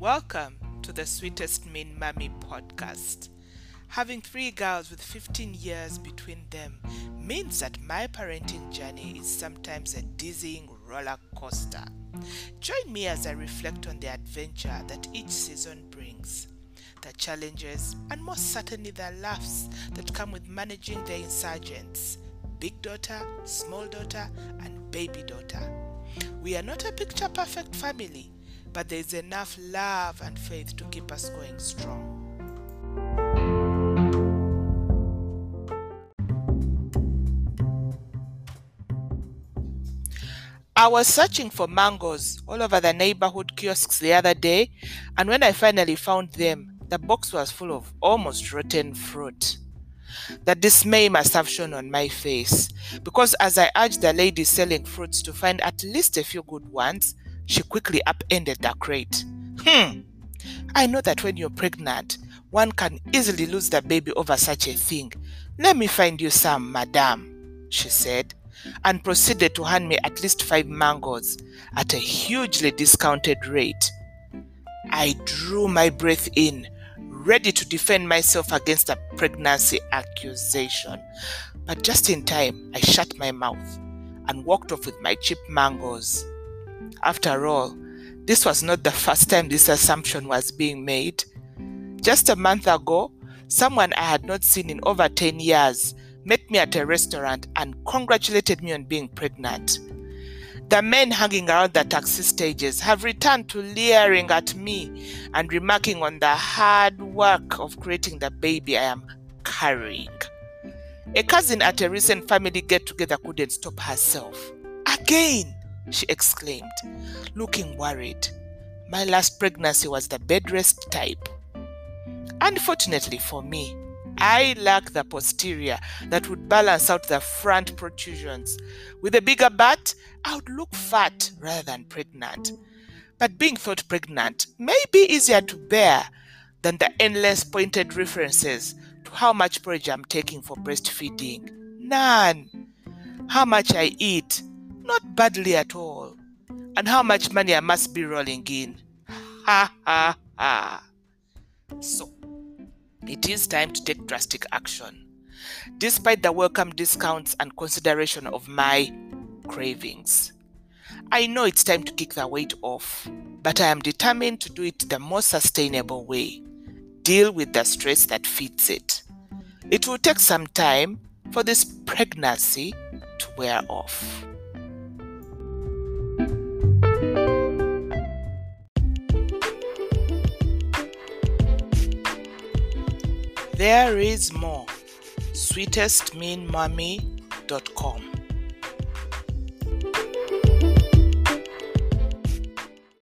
Welcome to the Sweetest Mean Mommy podcast. Having three girls with 15 years between them means that my parenting journey is sometimes a dizzying roller coaster. Join me as I reflect on the adventure that each season brings, the challenges, and most certainly the laughs that come with managing the insurgents big daughter, small daughter, and baby daughter. We are not a picture perfect family but there's enough love and faith to keep us going strong. I was searching for mangoes all over the neighborhood kiosks the other day, and when I finally found them, the box was full of almost rotten fruit. The dismay must have shown on my face, because as I urged the lady selling fruits to find at least a few good ones, she quickly upended the crate. Hmm. I know that when you're pregnant, one can easily lose the baby over such a thing. Let me find you some, madame, she said, and proceeded to hand me at least five mangoes at a hugely discounted rate. I drew my breath in, ready to defend myself against a pregnancy accusation. But just in time, I shut my mouth and walked off with my cheap mangoes. After all, this was not the first time this assumption was being made. Just a month ago, someone I had not seen in over 10 years met me at a restaurant and congratulated me on being pregnant. The men hanging around the taxi stages have returned to leering at me and remarking on the hard work of creating the baby I am carrying. A cousin at a recent family get together couldn't stop herself. Again! She exclaimed, looking worried. My last pregnancy was the bed rest type. Unfortunately for me, I lack the posterior that would balance out the front protrusions. With a bigger butt, I would look fat rather than pregnant. But being thought pregnant may be easier to bear than the endless pointed references to how much porridge I'm taking for breastfeeding. None. How much I eat, not badly at all. And how much money I must be rolling in. Ha ha ha. So, it is time to take drastic action. Despite the welcome discounts and consideration of my cravings. I know it's time to kick the weight off, but I am determined to do it the most sustainable way. Deal with the stress that feeds it. It will take some time for this pregnancy to wear off. There is more. SweetestMeanMommy.com